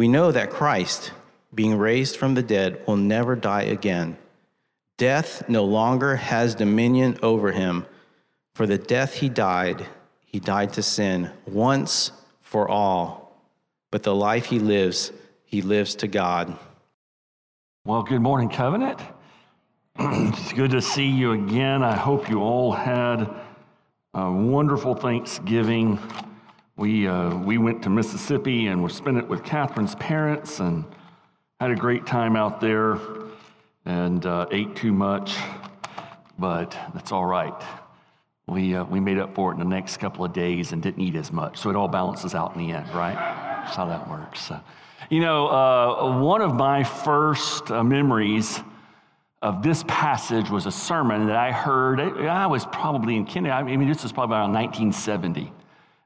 We know that Christ, being raised from the dead, will never die again. Death no longer has dominion over him. For the death he died, he died to sin once for all. But the life he lives, he lives to God. Well, good morning, Covenant. it's good to see you again. I hope you all had a wonderful Thanksgiving. We, uh, we went to Mississippi and we spent it with Catherine's parents and had a great time out there and uh, ate too much, but that's all right. We, uh, we made up for it in the next couple of days and didn't eat as much, so it all balances out in the end, right? That's how that works. So, you know, uh, one of my first uh, memories of this passage was a sermon that I heard. I was probably in kindergarten. I mean, this was probably around 1970.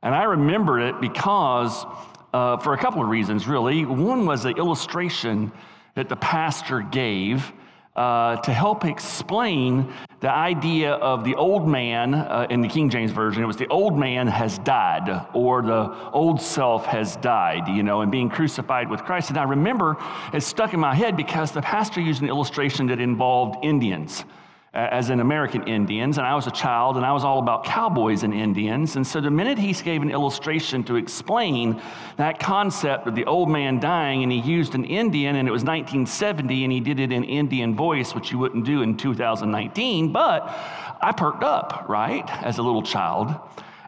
And I remember it because, uh, for a couple of reasons, really. One was the illustration that the pastor gave uh, to help explain the idea of the old man uh, in the King James Version. It was the old man has died, or the old self has died, you know, and being crucified with Christ. And I remember it stuck in my head because the pastor used an illustration that involved Indians as in American Indians, and I was a child, and I was all about cowboys and Indians. And so the minute he gave an illustration to explain that concept of the old man dying, and he used an Indian, and it was 1970, and he did it in Indian voice, which you wouldn't do in 2019, but I perked up, right, as a little child.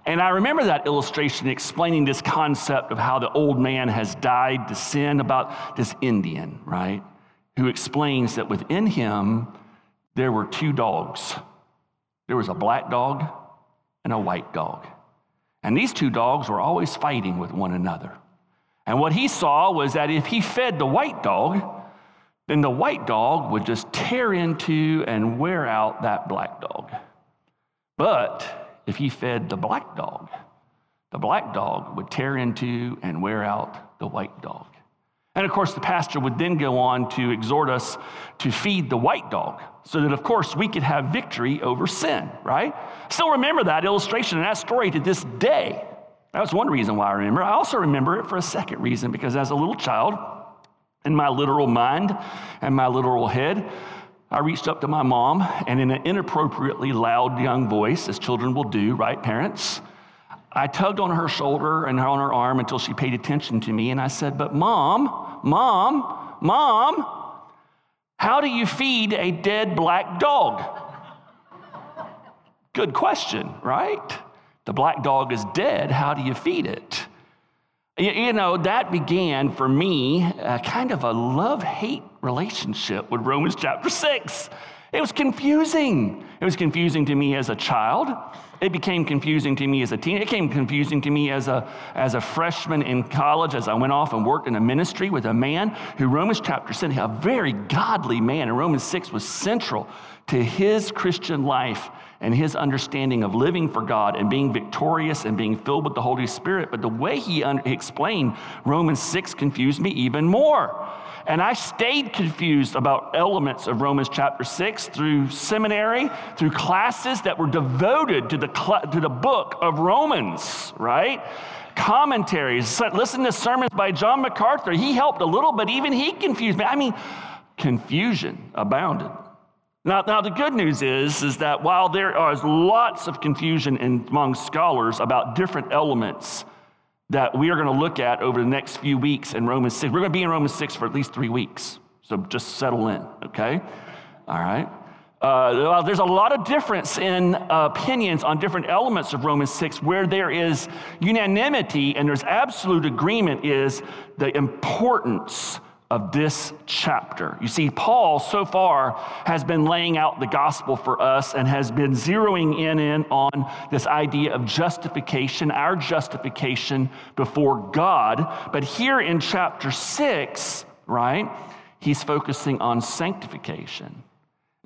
And I remember that illustration explaining this concept of how the old man has died to sin about this Indian, right, who explains that within him, there were two dogs. There was a black dog and a white dog. And these two dogs were always fighting with one another. And what he saw was that if he fed the white dog, then the white dog would just tear into and wear out that black dog. But if he fed the black dog, the black dog would tear into and wear out the white dog. And of course, the pastor would then go on to exhort us to feed the white dog so that, of course, we could have victory over sin, right? Still remember that illustration and that story to this day. That was one reason why I remember. I also remember it for a second reason because as a little child, in my literal mind and my literal head, I reached up to my mom and in an inappropriately loud young voice, as children will do, right, parents? I tugged on her shoulder and on her arm until she paid attention to me, and I said, But mom, mom, mom, how do you feed a dead black dog? Good question, right? The black dog is dead. How do you feed it? You, know, that began for me a kind of a love hate relationship with Romans chapter 6. It was confusing. It was confusing to me as a child. It became confusing to me as a teen. It became confusing to me as a, as a freshman in college as I went off and worked in a ministry with a man who Romans chapter 6, a very godly man, and Romans 6 was central to his Christian life and his understanding of living for God and being victorious and being filled with the Holy Spirit. But the way he, un- he explained Romans 6 confused me even more. And I stayed confused about elements of Romans chapter 6 through seminary, through classes that were devoted to the, cl- to the book of Romans, right? Commentaries, listen to sermons by John MacArthur. He helped a little, but even he confused me. I mean, confusion abounded. Now, now the good news is, is that while there is lots of confusion among scholars about different elements that we are going to look at over the next few weeks in Romans 6. We're going to be in Romans 6 for at least three weeks. So just settle in, okay? All right. Uh, there's a lot of difference in opinions on different elements of Romans 6 where there is unanimity and there's absolute agreement is the importance of this chapter. You see, Paul so far has been laying out the gospel for us and has been zeroing in, in on this idea of justification, our justification before God. But here in chapter 6, right, he's focusing on sanctification.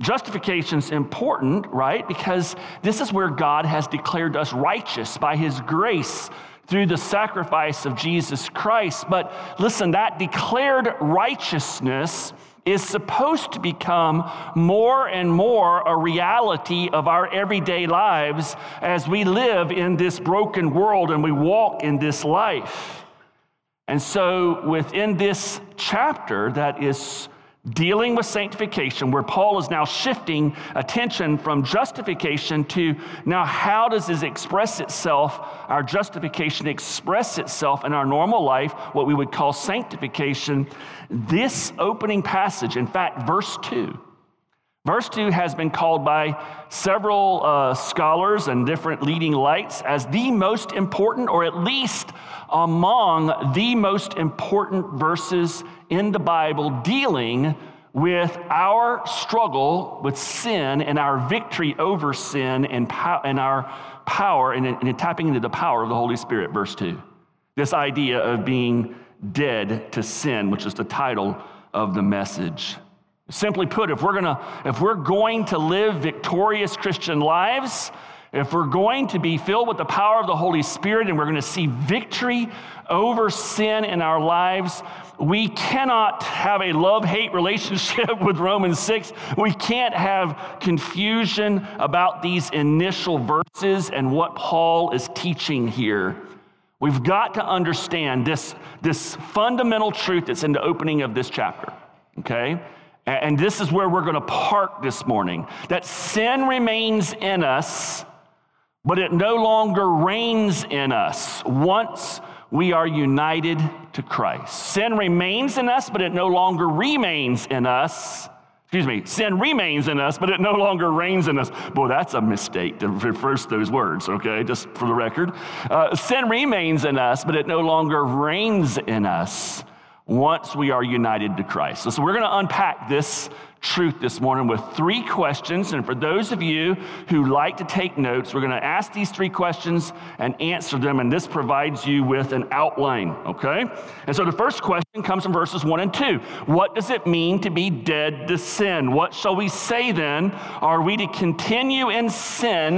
Justification is important, right? Because this is where God has declared us righteous by his grace through the sacrifice of Jesus Christ. But listen, that declared righteousness is supposed to become more and more a reality of our everyday lives as we live in this broken world and we walk in this life. And so, within this chapter that is dealing with sanctification, where Paul is now shifting attention from justification to now how does this express itself, our justification express itself in our normal life, what we would call sanctification. This opening passage, in fact, verse 2, Verse 2 has been called by several uh, scholars and different leading lights as the most important, or at least among the most important verses in the Bible dealing with our struggle with sin and our victory over sin and, pow- and our power and, and tapping into the power of the Holy Spirit, verse 2. This idea of being dead to sin, which is the title of the message. Simply put, if we're, gonna, if we're going to live victorious Christian lives, if we're going to be filled with the power of the Holy Spirit and we're going to see victory over sin in our lives, we cannot have a love hate relationship with Romans 6. We can't have confusion about these initial verses and what Paul is teaching here. We've got to understand this, this fundamental truth that's in the opening of this chapter, okay? And this is where we're going to park this morning that sin remains in us but it no longer reigns in us once we are united to Christ. Sin remains in us, but it no longer remains in us. Excuse me, sin remains in us, but it no longer reigns in us. Boy, that's a mistake to reverse those words, okay, just for the record. Uh, sin remains in us, but it no longer reigns in us once we are united to Christ. So, so we're going to unpack this truth this morning with three questions. And for those of you who like to take notes, we're going to ask these three questions and answer them. And this provides you with an outline, okay? And so the first question comes from verses one and two. What does it mean to be dead to sin? What shall we say then? Are we to continue in sin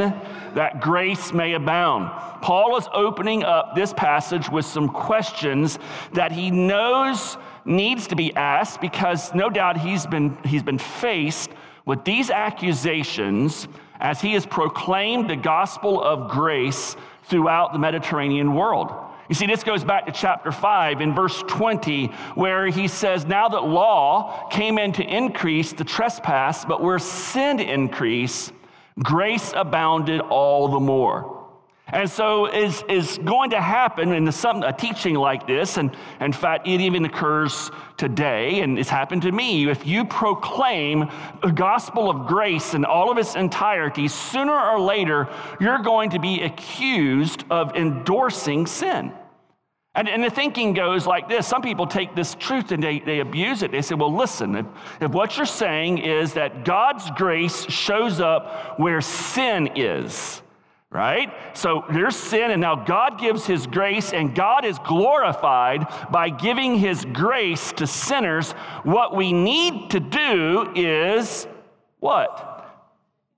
that grace may abound? Paul is opening up this passage with some questions that he knows needs to be asked because no doubt he's been, he's been faced with these accusations as he has proclaimed the gospel of grace throughout the Mediterranean world. You see, this goes back to chapter 5 in verse 20, where he says, Now that law came in to increase the trespass, but where sin increased, grace abounded all the more. And so is, is going to happen in some, a teaching like this, and in fact, it even occurs today, and it's happened to me. If you proclaim the gospel of grace in all of its entirety, sooner or later, you're going to be accused of endorsing sin. And, and the thinking goes like this some people take this truth and they, they abuse it. They say, well, listen, if, if what you're saying is that God's grace shows up where sin is, right? So there's sin, and now God gives His grace, and God is glorified by giving His grace to sinners. What we need to do is what?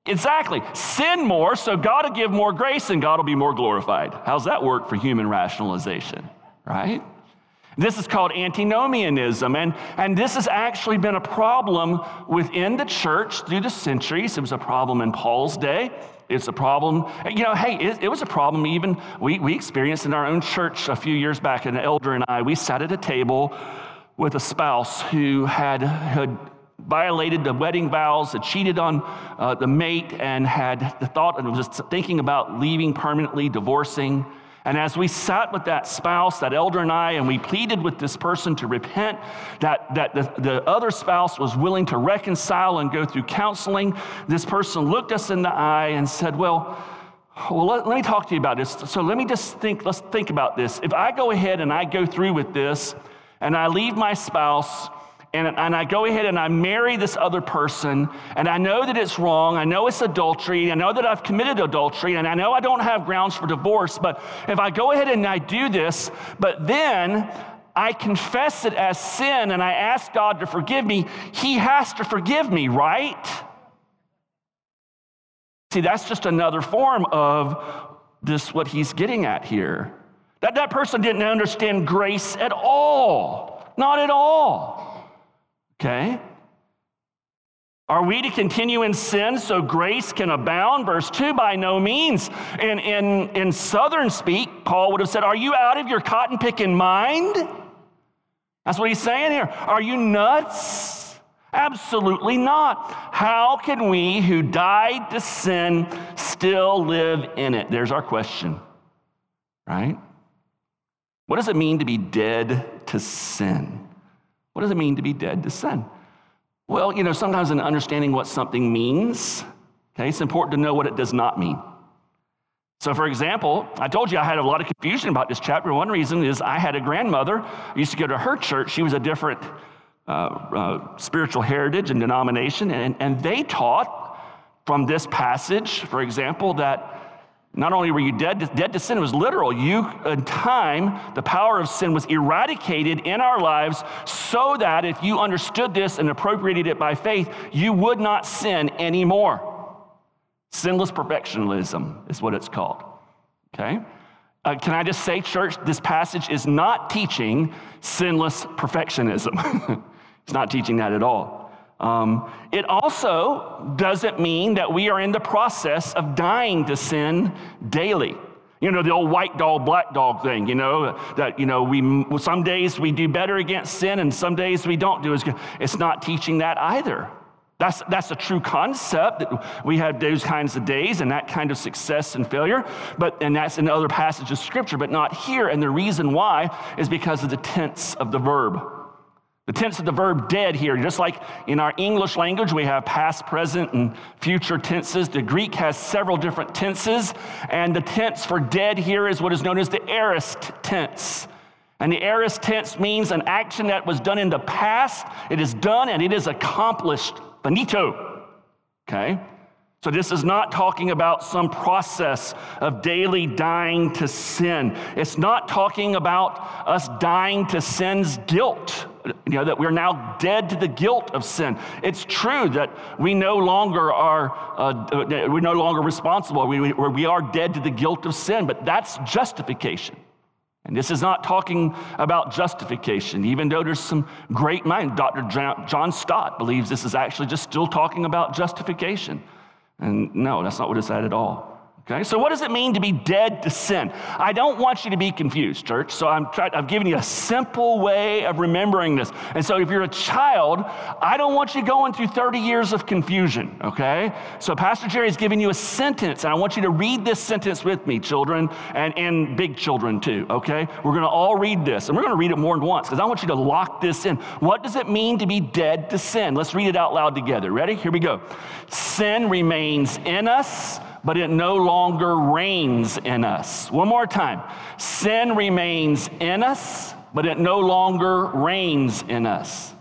Exactly. Sin more, so God will give more grace, and God will be more glorified. How's that work for human rationalization, right? This is called antinomianism, and, and this has actually been a problem within the church through the centuries. It was a problem in Paul's day. It's a problem. You know, hey, it, it, was a problem even we, we experienced in our own church a few years back. An elder and I, we sat at a table with a spouse who had, had violated the wedding vows, had cheated on uh, the mate, and had the thought and was thinking about leaving permanently, divorcing. And as we sat with that spouse, that elder and I, and we pleaded with this person to repent, that, that the, the other spouse was willing to reconcile and go through counseling, this person looked us in the eye and said, Well, well, let, let me talk to you about this. So let me just think, let's think about this. If I go ahead and I go through with this, and I leave my spouse, and, and I go ahead and I marry this other person, and I know that it's wrong. I know it's adultery. I know that I've committed adultery, and I know I don't have grounds for divorce. But if I go ahead and I do this, but then I confess it as sin and I ask God to forgive me, He has to forgive me, right? See, that's just another form of this, what He's getting at here. That that person didn't understand grace at all. Not at all. Okay? Are we to continue in sin so grace can abound? Verse 2 by no means. In, in, in southern speak, Paul would have said, Are you out of your cotton picking mind? That's what he's saying here. Are you nuts? Absolutely not. How can we who died to sin still live in it? There's our question, right? What does it mean to be dead to sin? What does it mean to be dead to sin? Well, you know, sometimes in understanding what something means, okay, it's important to know what it does not mean. So, for example, I told you I had a lot of confusion about this chapter. One reason is I had a grandmother. I used to go to her church. She was a different uh, uh, spiritual heritage and denomination, and, and they taught from this passage, for example, that not only were you dead to, dead to sin, it was literal. You, in time, the power of sin was eradicated in our lives so that if you understood this and appropriated it by faith, you would not sin anymore. Sinless perfectionism is what it's called. Okay? Uh, can I just say, church, this passage is not teaching sinless perfectionism. it's not teaching that at all. Um, it also doesn't mean that we are in the process of dying to sin daily. You know, the old white dog, black dog thing, you know, that, you know, we, some days we do better against sin and some days we don't do as good. It's not teaching that either. That's, that's a true concept that we have those kinds of days and that kind of success and failure, but, and that's in other passages of scripture, but not here. And the reason why is because of the tense of the verb. The tense of the verb dead here, just like in our English language, we have past, present, and future tenses. The Greek has several different tenses, and the tense for dead here is what is known as the aorist tense. And the aorist tense means an action that was done in the past, it is done and it is accomplished. Finito. Okay? So, this is not talking about some process of daily dying to sin. It's not talking about us dying to sin's guilt, you know, that we're now dead to the guilt of sin. It's true that we no longer are, uh, we're no longer responsible. We, we, we are dead to the guilt of sin, but that's justification. And this is not talking about justification, even though there's some great mind. Dr. John Stott believes this is actually just still talking about justification. And no, that's not what it's at at all. Okay, so what does it mean to be dead to sin? I don't want you to be confused, church. So I'm trying, I've given you a simple way of remembering this. And so if you're a child, I don't want you going through 30 years of confusion, okay? So Pastor Jerry is giving you a sentence, and I want you to read this sentence with me, children, and, and big children too, okay? We're gonna all read this, and we're gonna read it more than once, because I want you to lock this in. What does it mean to be dead to sin? Let's read it out loud together. Ready? Here we go. Sin remains in us but it no longer reigns in us. One more time. Sin remains in us, but it no longer reigns in us.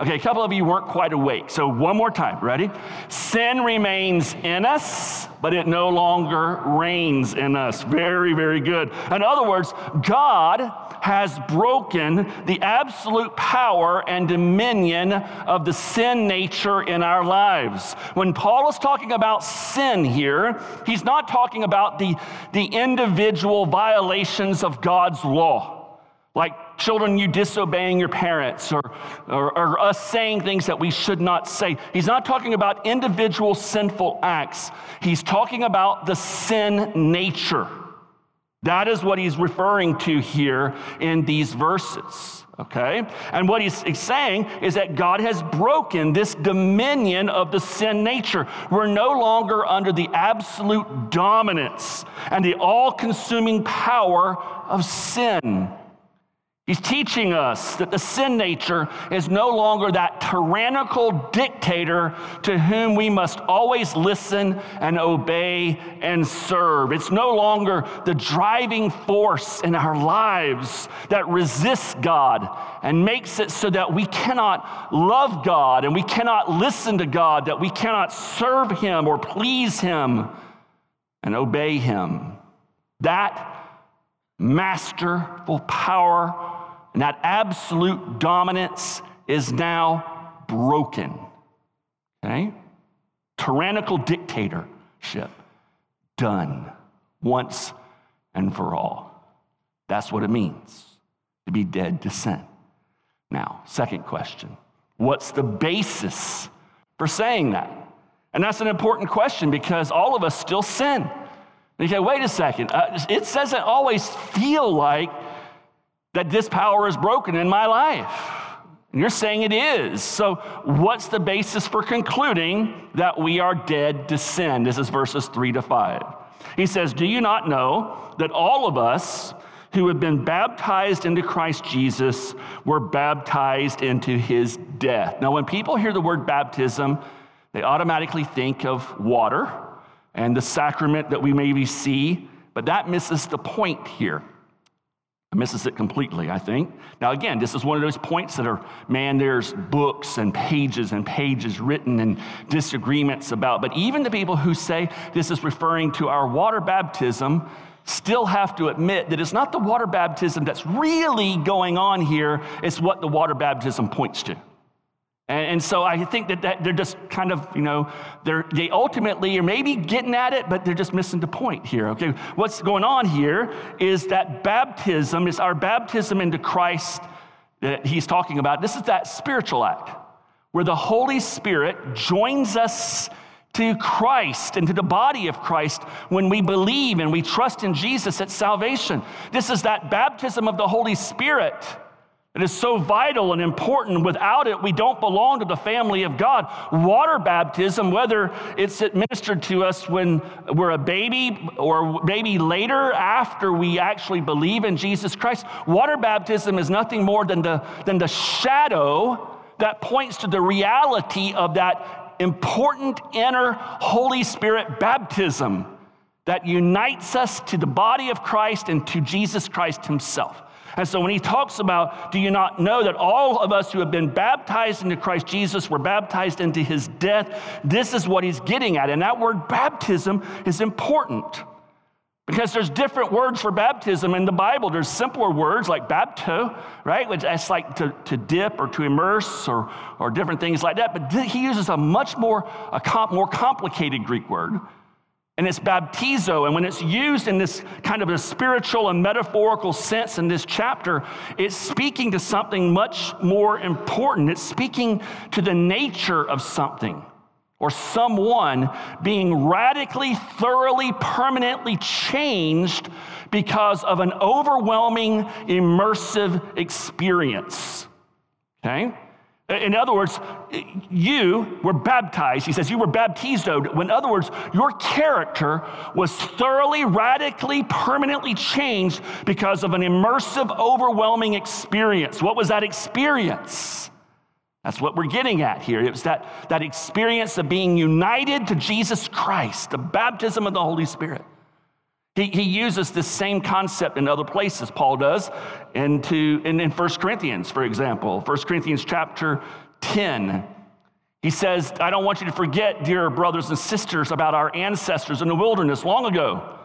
Okay, a couple of you weren't quite awake. So, one more time. Ready? Sin remains in us, but it no longer reigns in us. Very, very good. In other words, God has broken the absolute power and dominion of the sin nature in our lives. When Paul is talking about sin here, he's not talking about the, the individual violations of God's law like children, you disobeying your parents, or, or, or, us saying things that we should not say. He's not talking about individual sinful acts, he's talking about the sin nature. That is what he's referring to here in these verses. Okay? And what he's, saying is that God has broken this dominion of the sin nature. We're no longer under the absolute dominance and the all consuming power of sin. He's teaching us that the sin nature is no longer that tyrannical dictator to whom we must always listen and obey and serve. It's no longer the driving force in our lives that resists God and makes it so that we cannot love God and we cannot listen to God, that we cannot serve Him or please Him and obey Him. That masterful power and that absolute dominance is now broken. Okay? Tyrannical dictatorship done once and for all. That's what it means to be dead to sin. Now, second question what's the basis for saying that? And that's an important question because all of us still sin. And you say, wait a second, uh, it doesn't always feel like that this power is broken in my life. And you're saying it is. So, what's the basis for concluding that we are dead to sin? This is verses three to five. He says, Do you not know that all of us who have been baptized into Christ Jesus were baptized into his death? Now, when people hear the word baptism, they automatically think of water and the sacrament that we maybe see, but that misses the point here misses it completely, I think. Now, again, this is one of those points that are, man, there's books and pages and pages written and disagreements about. But even the people who say this is referring to our water baptism still have to admit that it's not the water baptism that's really going on here, it's what the water baptism points to. And, so I think that, that they're just kind of, you know, they ultimately are maybe getting at it, but they're just missing the point here. Okay, what's going on here is that baptism is our baptism into Christ that he's talking about. This is that spiritual act where the Holy Spirit joins us to Christ and to the body of Christ when we believe and we trust in Jesus at salvation. This is that baptism of the Holy Spirit it is so vital and important. Without it, we don't belong to the family of God. Water baptism, whether it's administered to us when we're a baby or maybe later after we actually believe in Jesus Christ, water baptism is nothing more than the, than the shadow that points to the reality of that important inner Holy Spirit baptism that unites us to the body of Christ and to Jesus Christ Himself. And so when he talks about, do you not know that all of us who have been baptized into Christ Jesus were baptized into his death? This is what he's getting at. And that word baptism is important. Because there's different words for baptism in the Bible. There's simpler words like bapto, right? Which that's like to, to dip or to immerse or, or different things like that. But he uses a much more, a comp, more complicated Greek word and it's baptizo. And when it's used in this kind of a spiritual and metaphorical sense in this chapter, it's speaking to something much more important. It's speaking to the nature of something or someone being radically, thoroughly, permanently changed because of an overwhelming, immersive experience. Okay? In other words, you were baptized. He says you were baptizoed. In other words, your character was thoroughly, radically, permanently changed because of an immersive, overwhelming experience. What was that experience? That's what we're getting at here. It was that, that experience of being united to Jesus Christ, the baptism of the Holy Spirit. He, he uses this same concept in other places, Paul does, into, in, in 1 Corinthians, for example. 1 Corinthians chapter 10. He says, I don't want you to forget, dear brothers and sisters, about our ancestors in the wilderness long ago.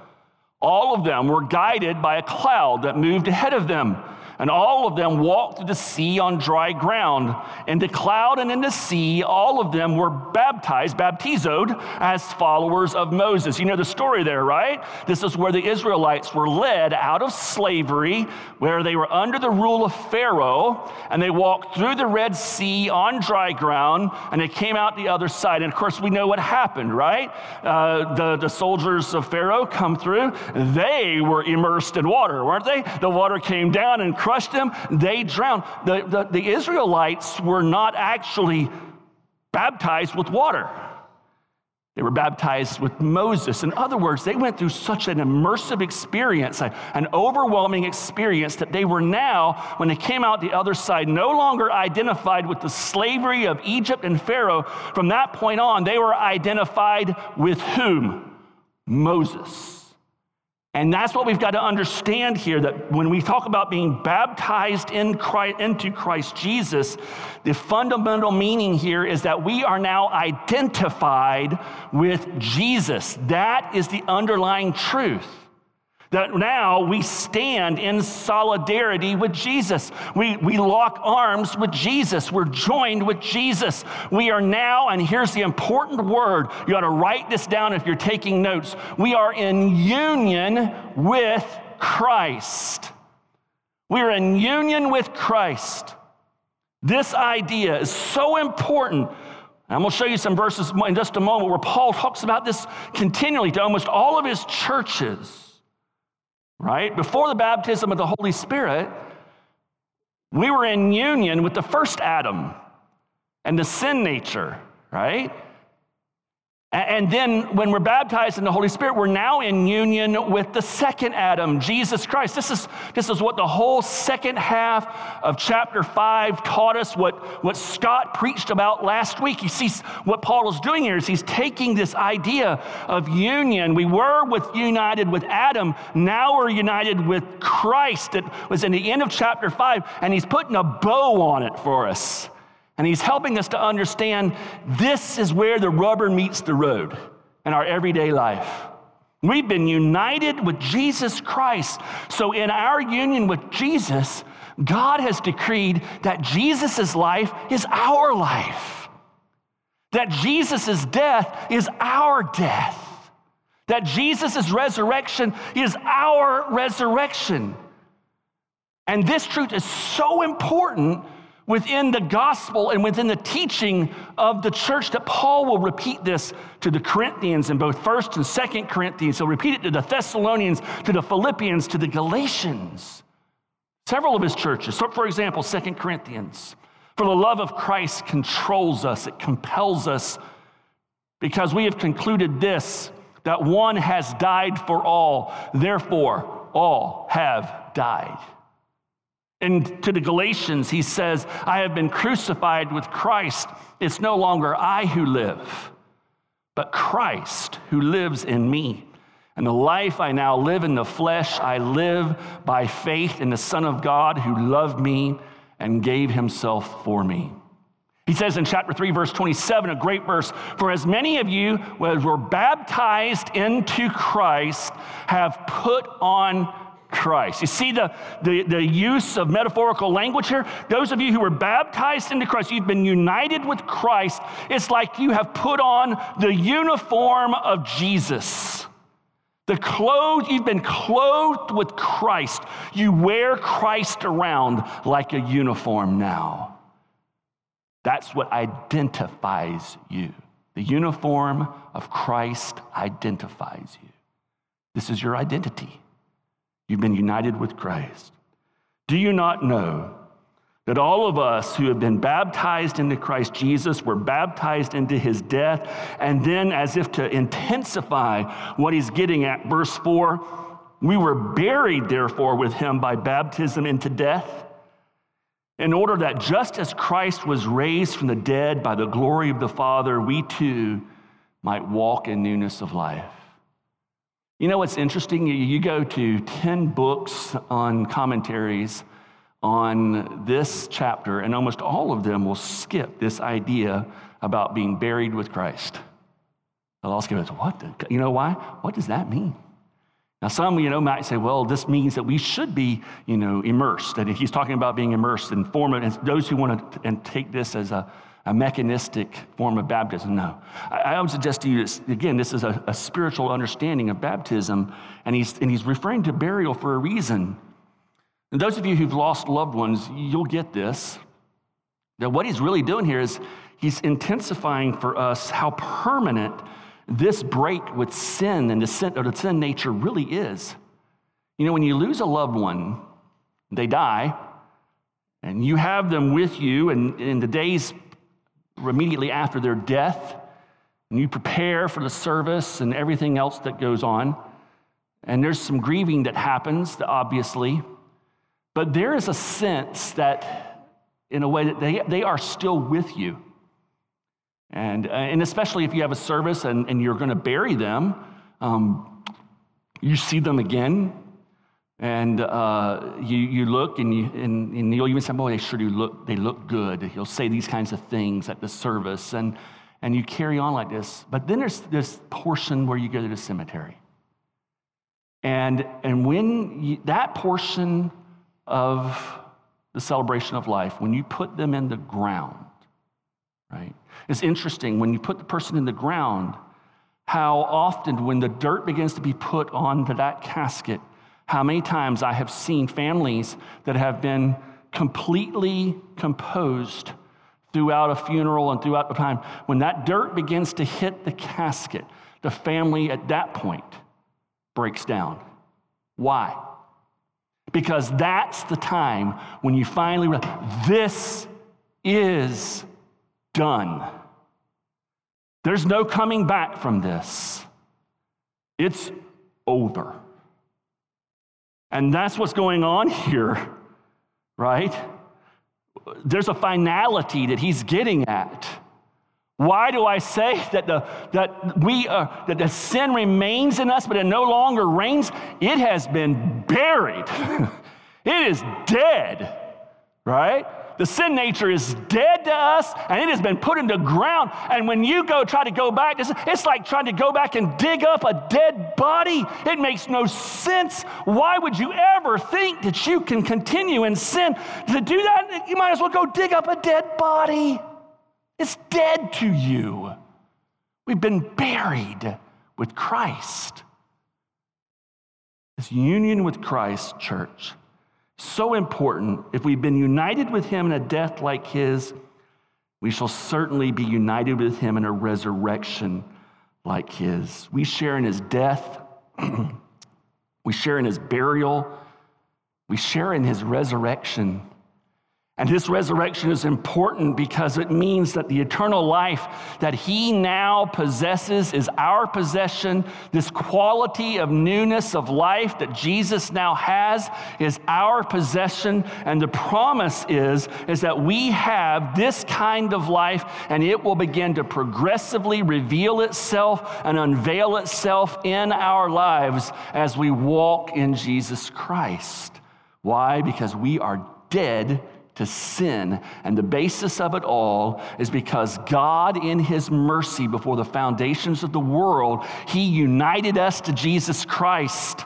All of them were guided by a cloud that moved ahead of them and all of them walked through the sea on dry ground. In the cloud and in the sea, all of them were baptized, baptizoed, as followers of Moses. You know the story there, right? This is where the Israelites were led out of slavery, where they were under the rule of Pharaoh, and they walked through the Red Sea on dry ground, and they came out the other side. And of course, we know what happened, right? Uh, the, the soldiers of Pharaoh come through. They were immersed in water, weren't they? The water came down and crushed them, they drowned. The, the, the Israelites were not actually baptized with water. They were baptized with Moses. In other words, they went through such an immersive experience, an overwhelming experience, that they were now, when they came out the other side, no longer identified with the slavery of Egypt and Pharaoh. From that point on, they were identified with whom? Moses. And that's what we've got to understand here that when we talk about being baptized in Christ, into Christ Jesus, the fundamental meaning here is that we are now identified with Jesus. That is the underlying truth that now we stand in solidarity with Jesus. We, we lock arms with Jesus. We're joined with Jesus. We are now, and here's the important word you ought to write this down if you're taking notes. We are in union with Christ. We are in union with Christ. This idea is so important. I'm going to show you some verses in just a moment where Paul talks about this continually to almost all of his churches right? Before the baptism of the Holy Spirit, we were in union with the first Adam and the sin nature, right? And then when we're baptized in the Holy Spirit, we're now in union with the second Adam, Jesus Christ. This is, this is what the whole second half of chapter 5 taught us, what, what Scott preached about last week. You see, what Paul is doing here is he's taking this idea of union. We were with, united with Adam, now we're united with Christ. It was in the end of chapter 5, and he's putting a bow on it for us. And he's helping us to understand this is where the rubber meets the road in our everyday life. We've been united with Jesus Christ. So, in our union with Jesus, God has decreed that Jesus' life is our life, that Jesus' death is our death, that Jesus' resurrection is our resurrection. And this truth is so important within the gospel and within the teaching of the church that Paul will repeat this to the Corinthians in both 1st and 2nd Corinthians. He'll repeat it to the Thessalonians, to the Philippians, to the Galatians. Several of his churches. So for example, 2nd Corinthians. For the love of Christ controls us, it compels us, because we have concluded this that one has died for all, therefore all have died. And to the Galatians, he says, I have been crucified with Christ. It's no longer I who live, but Christ who lives in me. And the life I now live in the flesh, I live by faith in the Son of God who loved me and gave himself for me. He says in chapter 3, verse 27, a great verse For as many of you as were baptized into Christ have put on Christ. You see the, the, the use of metaphorical language here? Those of you who were baptized into Christ, you've been united with Christ. It's like you have put on the uniform of Jesus. The clothes, you've been clothed with Christ. You wear Christ around like a uniform now. That's what identifies you. The uniform of Christ identifies you. This is your identity. You've been united with Christ. Do you not know that all of us who have been baptized into Christ Jesus were baptized into his death? And then, as if to intensify what he's getting at, verse 4 we were buried, therefore, with him by baptism into death, in order that just as Christ was raised from the dead by the glory of the Father, we too might walk in newness of life. You know what's interesting? You go to 10 books on commentaries on this chapter, and almost all of them will skip this idea about being buried with Christ. They'll all skip it. What? The, you know why? What does that mean? Now, some, you know, might say, well, this means that we should be, you know, immersed. That he's talking about being immersed and form it. And those who want to and take this as a, a mechanistic form of baptism. No. I, I would suggest to you, again, this is a, a, spiritual understanding of baptism, and he's, and he's referring to burial for a reason. And those of you who've lost loved ones, you'll get this. That what he's really doing here is he's intensifying for us how permanent this break with sin and the sin, or the sin nature really is. You know, when you lose a loved one, they die, and you have them with you and in the days immediately after their death, and you prepare for the service and everything else that goes on. And there's some grieving that happens, obviously, but there is a sense that, in a way, that they, they are still with you. And, and especially if you have a service and, and you're going to bury them, um, you see them again and uh, you, you look and, you, and, and you'll even say, boy, they sure do look, they look good. You'll say these kinds of things at the service and, and you carry on like this. But then there's this portion where you go to the cemetery. And, and when you, that portion of the celebration of life, when you put them in the ground, right? It's interesting when you put the person in the ground, how often when the dirt begins to be put onto that casket, how many times I have seen families that have been completely composed throughout a funeral and throughout the time. When that dirt begins to hit the casket, the family at that point breaks down. Why? Because that's the time when you finally realize this is done. There's no coming back from this. It's over. And that's what's going on here, right? There's a finality that he's getting at. Why do I say that the, that we uh, that the sin remains in us, but it no longer reigns? It has been buried. it is dead, right? The sin nature is dead to us and it has been put into ground. And when you go try to go back, it's like trying to go back and dig up a dead body. It makes no sense. Why would you ever think that you can continue in sin? To do that, you might as well go dig up a dead body. It's dead to you. We've been buried with Christ. This union with Christ, church so important. If we've been united with him in a death like his, we shall certainly be united with him in a resurrection like his. We share in his death, we share in his burial, we share in his resurrection. And this resurrection is important because it means that the eternal life that he now possesses is our possession. This quality of newness of life that Jesus now has is our possession. And the promise is, is that we have this kind of life and it will begin to progressively reveal itself and unveil itself in our lives as we walk in Jesus Christ. Why? Because we are dead to sin. And the basis of it all is because God, in His mercy before the foundations of the world, He united us to Jesus Christ.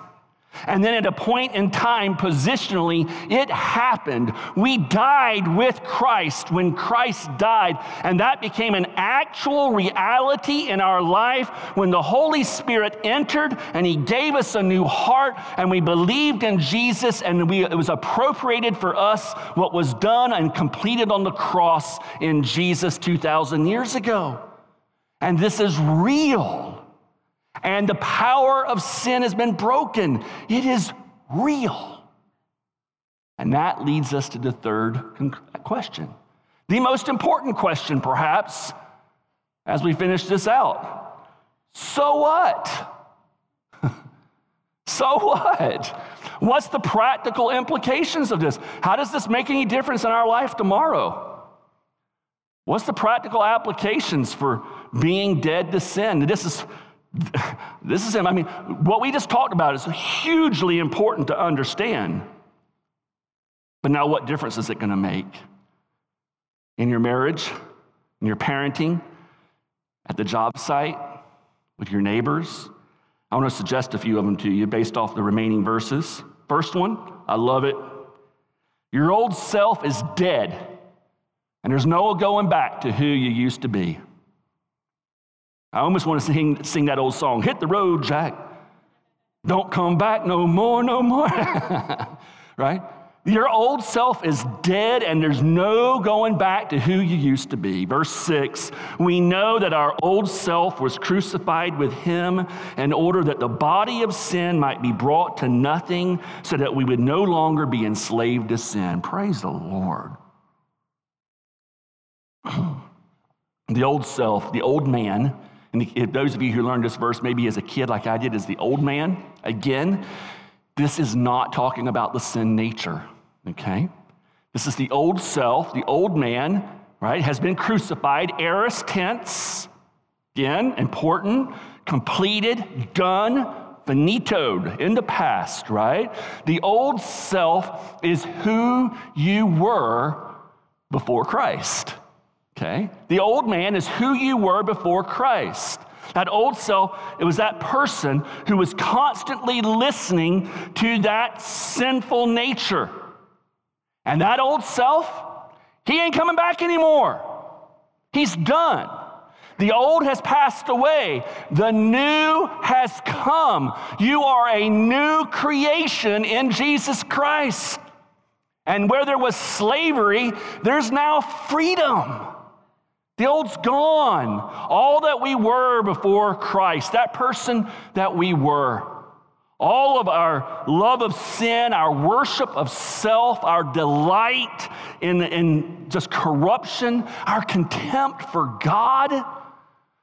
And then at a point in time, positionally, it happened. We died with Christ when Christ died. And that became an actual reality in our life when the Holy Spirit entered and He gave us a new heart and we believed in Jesus and we, it was appropriated for us what was done and completed on the cross in Jesus 2,000 years ago. And this is real and the power of sin has been broken. It is real. And that leads us to the third question. The most important question, perhaps, as we finish this out. So what? so what? What's the practical implications of this? How does this make any difference in our life tomorrow? What's the practical applications for being dead to sin? This is this is him. I mean, what we just talked about is hugely important to understand. But now, what difference is it going to make in your marriage, in your parenting, at the job site, with your neighbors? I want to suggest a few of them to you based off the remaining verses. First one, I love it. Your old self is dead, and there's no going back to who you used to be. I almost want to sing, sing that old song Hit the road, Jack. Don't come back no more, no more. right? Your old self is dead, and there's no going back to who you used to be. Verse 6 We know that our old self was crucified with him in order that the body of sin might be brought to nothing, so that we would no longer be enslaved to sin. Praise the Lord. the old self, the old man, and those of you who learned this verse maybe as a kid like I did, is the old man. Again, this is not talking about the sin nature. Okay? This is the old self, the old man, right, has been crucified, aorist tense. Again, important, completed, done, finitoed in the past, right? The old self is who you were before Christ. Okay? The old man is who you were before Christ. That old self, it was that person who was constantly listening to that sinful nature. And that old self, he ain't coming back anymore. He's done. The old has passed away. The new has come. You are a new creation in Jesus Christ. And where there was slavery, there's now freedom. The old's gone. All that we were before Christ, that person that we were. All of our love of sin, our worship of self, our delight in, in just corruption, our contempt for God,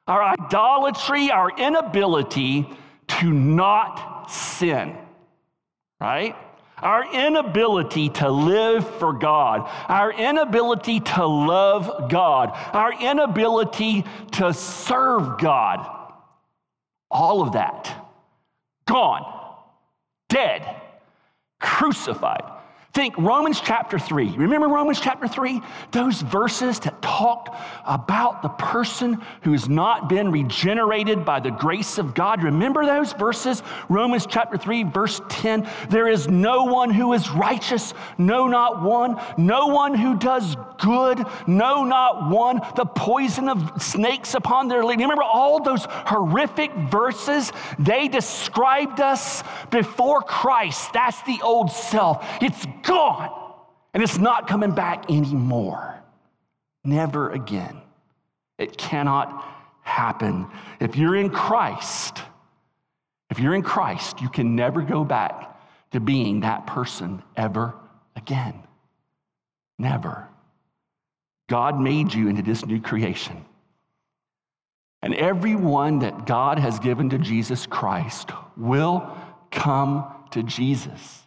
our idolatry, our inability to not sin, right? Our inability to live for God, our inability to love God, our inability to serve God, all of that. Gone. Dead, crucified. Think Romans chapter 3. Remember Romans chapter 3? Those verses that talked about the person who has not been regenerated by the grace of God. Remember those verses? Romans chapter 3, verse 10. There is no one who is righteous, no, not one. No one who does good, no, not one. The poison of snakes upon their lips. Remember all those horrific verses? They described us before Christ. That's the old self. It's gone. And it's not coming back anymore. Never again. It cannot happen. If you're in Christ, if you're in Christ, you can never go back to being that person ever again. Never. God made you into this new creation. And everyone that God has given to Jesus Christ will come to Jesus.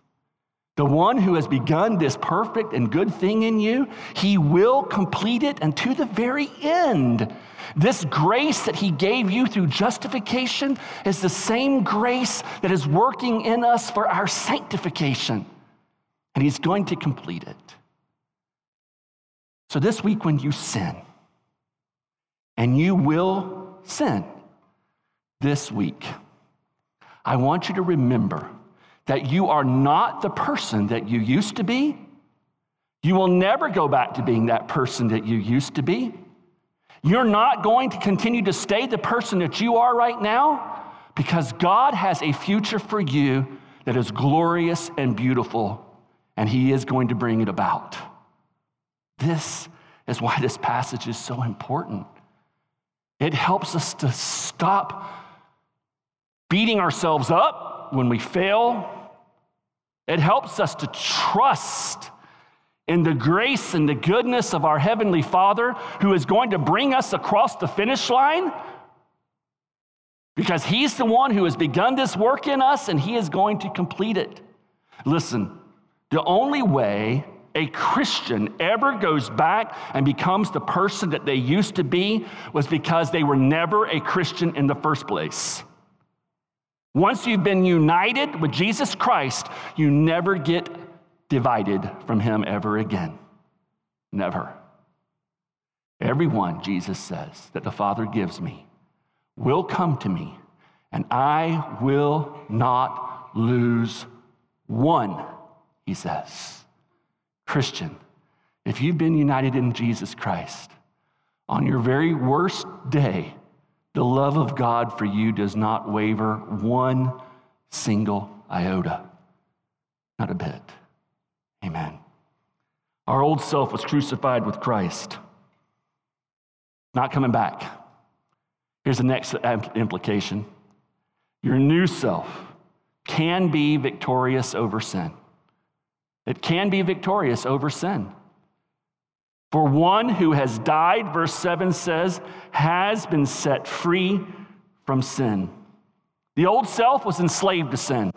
The one who has begun this perfect and good thing in you, he will complete it and to the very end. This grace that he gave you through justification is the same grace that is working in us for our sanctification. And he's going to complete it. So this week, when you sin, and you will sin this week, I want you to remember that you are not the person that you used to be. You will never go back to being that person that you used to be. You're not going to continue to stay the person that you are right now because God has a future for you that is glorious and beautiful, and He is going to bring it about. This is why this passage is so important. It helps us to stop beating ourselves up when we fail it helps us to trust in the grace and the goodness of our Heavenly Father who is going to bring us across the finish line because He's the one who has begun this work in us and He is going to complete it. Listen, the only way a Christian ever goes back and becomes the person that they used to be was because they were never a Christian in the first place. Once you've been united with Jesus Christ, you never get divided from him ever again. Never. Everyone, Jesus says, that the Father gives me will come to me, and I will not lose one, he says. Christian, if you've been united in Jesus Christ, on your very worst day, the love of God for you does not waver one single iota, not a bit. Amen. Our old self was crucified with Christ, not coming back. Here's the next implication your new self can be victorious over sin. It can be victorious over sin. For one who has died, verse 7 says, has been set free from sin. The old self was enslaved to sin,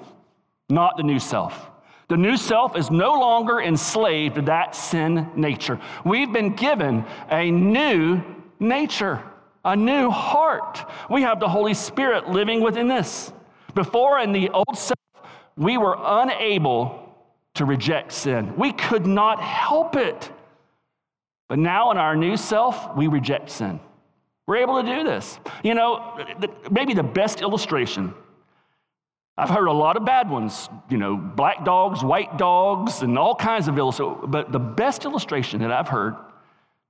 not the new self. The new self is no longer enslaved to that sin nature. We've been given a new nature, a new heart. We have the Holy Spirit living within us. Before, in the old self, we were unable to reject sin. We could not help it. But now, in our new self, we reject sin. We're able to do this. You know, maybe the best illustration. I've heard a lot of bad ones, you know, black dogs, white dogs, and all kinds of illustrations. But the best illustration that I've heard,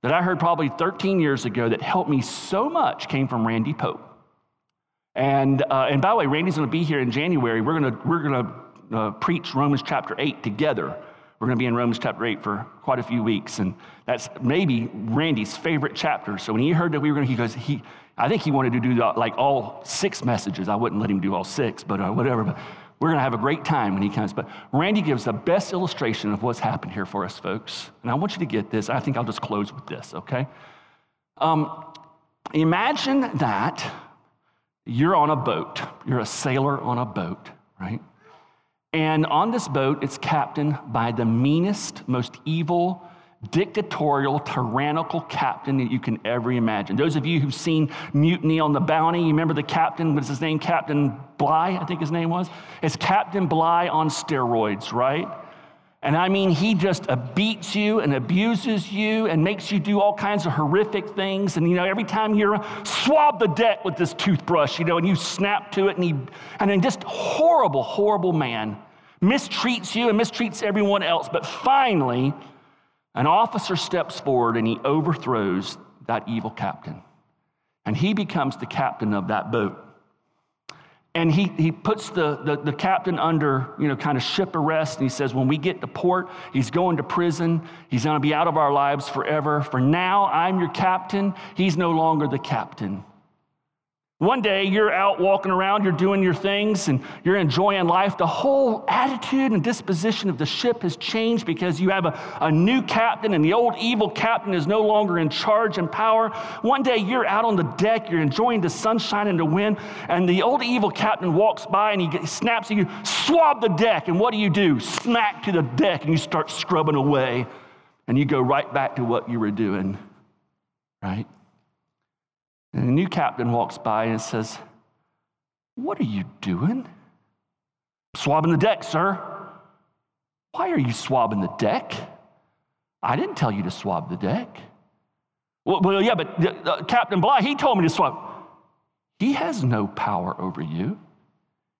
that I heard probably 13 years ago, that helped me so much came from Randy Pope. And, uh, and by the way, Randy's going to be here in January. We're going to, we're to uh, preach Romans chapter 8 together. We're going to be in Romans chapter 8 for quite a few weeks. And that's maybe Randy's favorite chapter. So when he heard that we were going to, he goes, he, I think he wanted to do like all six messages. I wouldn't let him do all six, but uh, whatever. But we're going to have a great time when he comes. But Randy gives the best illustration of what's happened here for us, folks. And I want you to get this. I think I'll just close with this, okay? Um, imagine that you're on a boat. You're a sailor on a boat, right? And on this boat, it's captained by the meanest, most evil, dictatorial, tyrannical captain that you can ever imagine. Those of you who've seen Mutiny on the Bounty, you remember the captain, what's his name? Captain Bligh, I think his name was. It's Captain Bligh on steroids, right? And I mean, he just beats you and abuses you and makes you do all kinds of horrific things. And, you know, every time you're swab the deck with this toothbrush, you know, and you snap to it, and he, and then just horrible, horrible man mistreats you and mistreats everyone else. But finally, an officer steps forward and he overthrows that evil captain. And he becomes the captain of that boat. And he, he puts the, the, the, captain under, you know, kind of ship arrest. And he says, when we get to port, he's going to prison. He's going to be out of our lives forever. For now, I'm your captain. He's no longer the captain. One day you're out walking around, you're doing your things, and you're enjoying life. The whole attitude and disposition of the ship has changed because you have a, a new captain, and the old evil captain is no longer in charge and power. One day you're out on the deck, you're enjoying the sunshine and the wind, and the old evil captain walks by and he snaps at you, swab the deck. And what do you do? Smack to the deck, and you start scrubbing away, and you go right back to what you were doing, right? And the new captain walks by and says, What are you doing? Swabbing the deck, sir. Why are you swabbing the deck? I didn't tell you to swab the deck. Well, well yeah, but uh, Captain Bligh, he told me to swab. He has no power over you,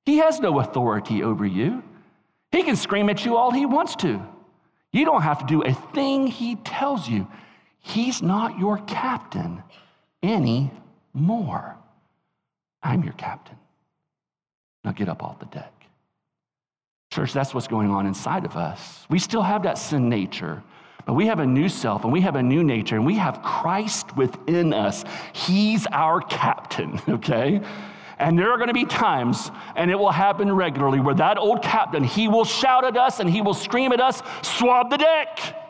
he has no authority over you. He can scream at you all he wants to. You don't have to do a thing he tells you. He's not your captain any more. I'm your captain. Now get up off the deck. Church, that's what's going on inside of us. We still have that sin nature, but we have a new self and we have a new nature and we have Christ within us. He's our captain, okay? And there are going to be times, and it will happen regularly, where that old captain, he will shout at us and he will scream at us, swab the deck.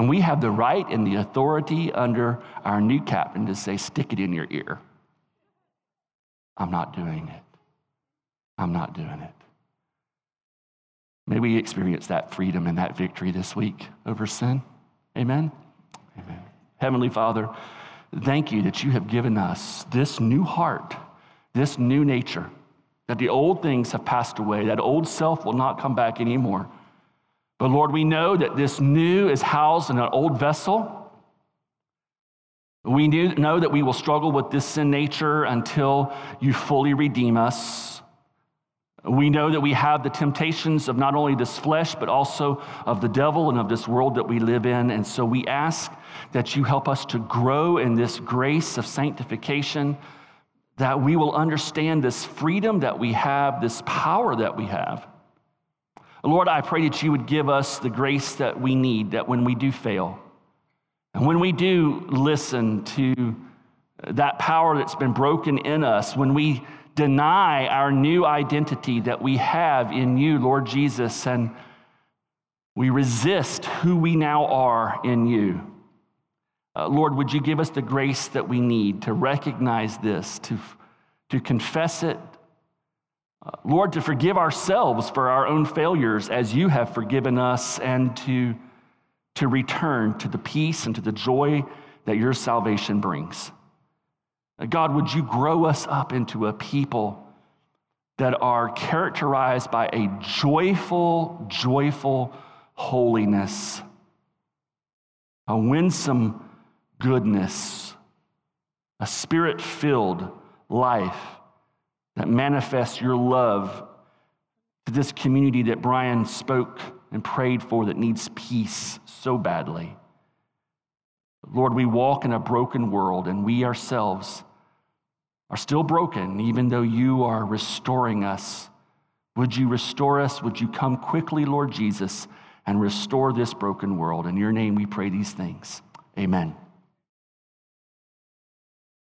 And we have the right and the authority under our new captain to say, stick it in your ear. I'm not doing it. I'm not doing it. May we experience that freedom and that victory this week over sin. Amen. Amen. Heavenly Father, thank you that you have given us this new heart, this new nature, that the old things have passed away, that old self will not come back anymore. But Lord, we know that this new is housed in an old vessel. We know that we will struggle with this sin nature until you fully redeem us. We know that we have the temptations of not only this flesh, but also of the devil and of this world that we live in. And so we ask that you help us to grow in this grace of sanctification, that we will understand this freedom that we have, this power that we have Lord, I pray that you would give us the grace that we need, that when we do fail, and when we do listen to that power that's been broken in us, when we deny our new identity that we have in you, Lord Jesus, and we resist who we now are in you. Uh, Lord, would you give us the grace that we need to recognize this, to, to confess it? Lord, to forgive ourselves for our own failures as you have forgiven us, and to, to return to the peace and to the joy that your salvation brings. God, would you grow us up into a people that are characterized by a joyful, joyful holiness, a winsome goodness, a spirit filled life that manifests your love to this community that Brian spoke and prayed for that needs peace so badly. Lord, we walk in a broken world and we ourselves are still broken, even though you are restoring us. Would you restore us? Would you come quickly, Lord Jesus, and restore this broken world? In your name we pray these things. Amen.